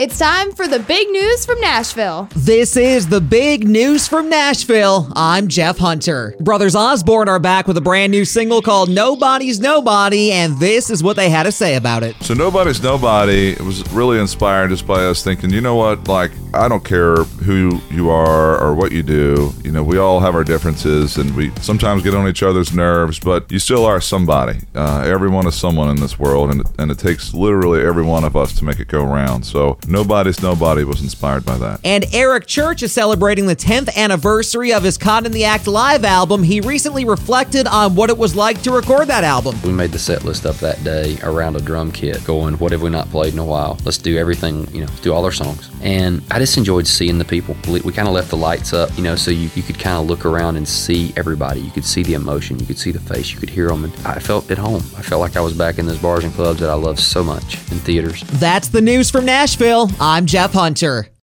It's time for the big news from Nashville. This is the big news from Nashville. I'm Jeff Hunter. Brothers Osborne are back with a brand new single called Nobody's Nobody, and this is what they had to say about it. So Nobody's Nobody was really inspired just by us thinking, you know what, like, I don't care who you are or what you do. You know, we all have our differences and we sometimes get on each other's nerves, but you still are somebody. Uh, everyone is someone in this world, and, and it takes literally every one of us to make it go round. So Nobody's Nobody was inspired by that. And Eric Church is celebrating the 10th anniversary of his Caught in the Act live album. He recently reflected on what it was like to record that album. We made the set list up that day around a drum kit, going, what have we not played in a while? Let's do everything, you know, do all our songs. And I just enjoyed seeing the people. We, we kind of left the lights up, you know, so you, you could kind of look around and see everybody. You could see the emotion, you could see the face, you could hear them. And I felt at home. I felt like I was back in those bars and clubs that I love so much in theaters. That's the news from Nashville. I'm Jeff Hunter.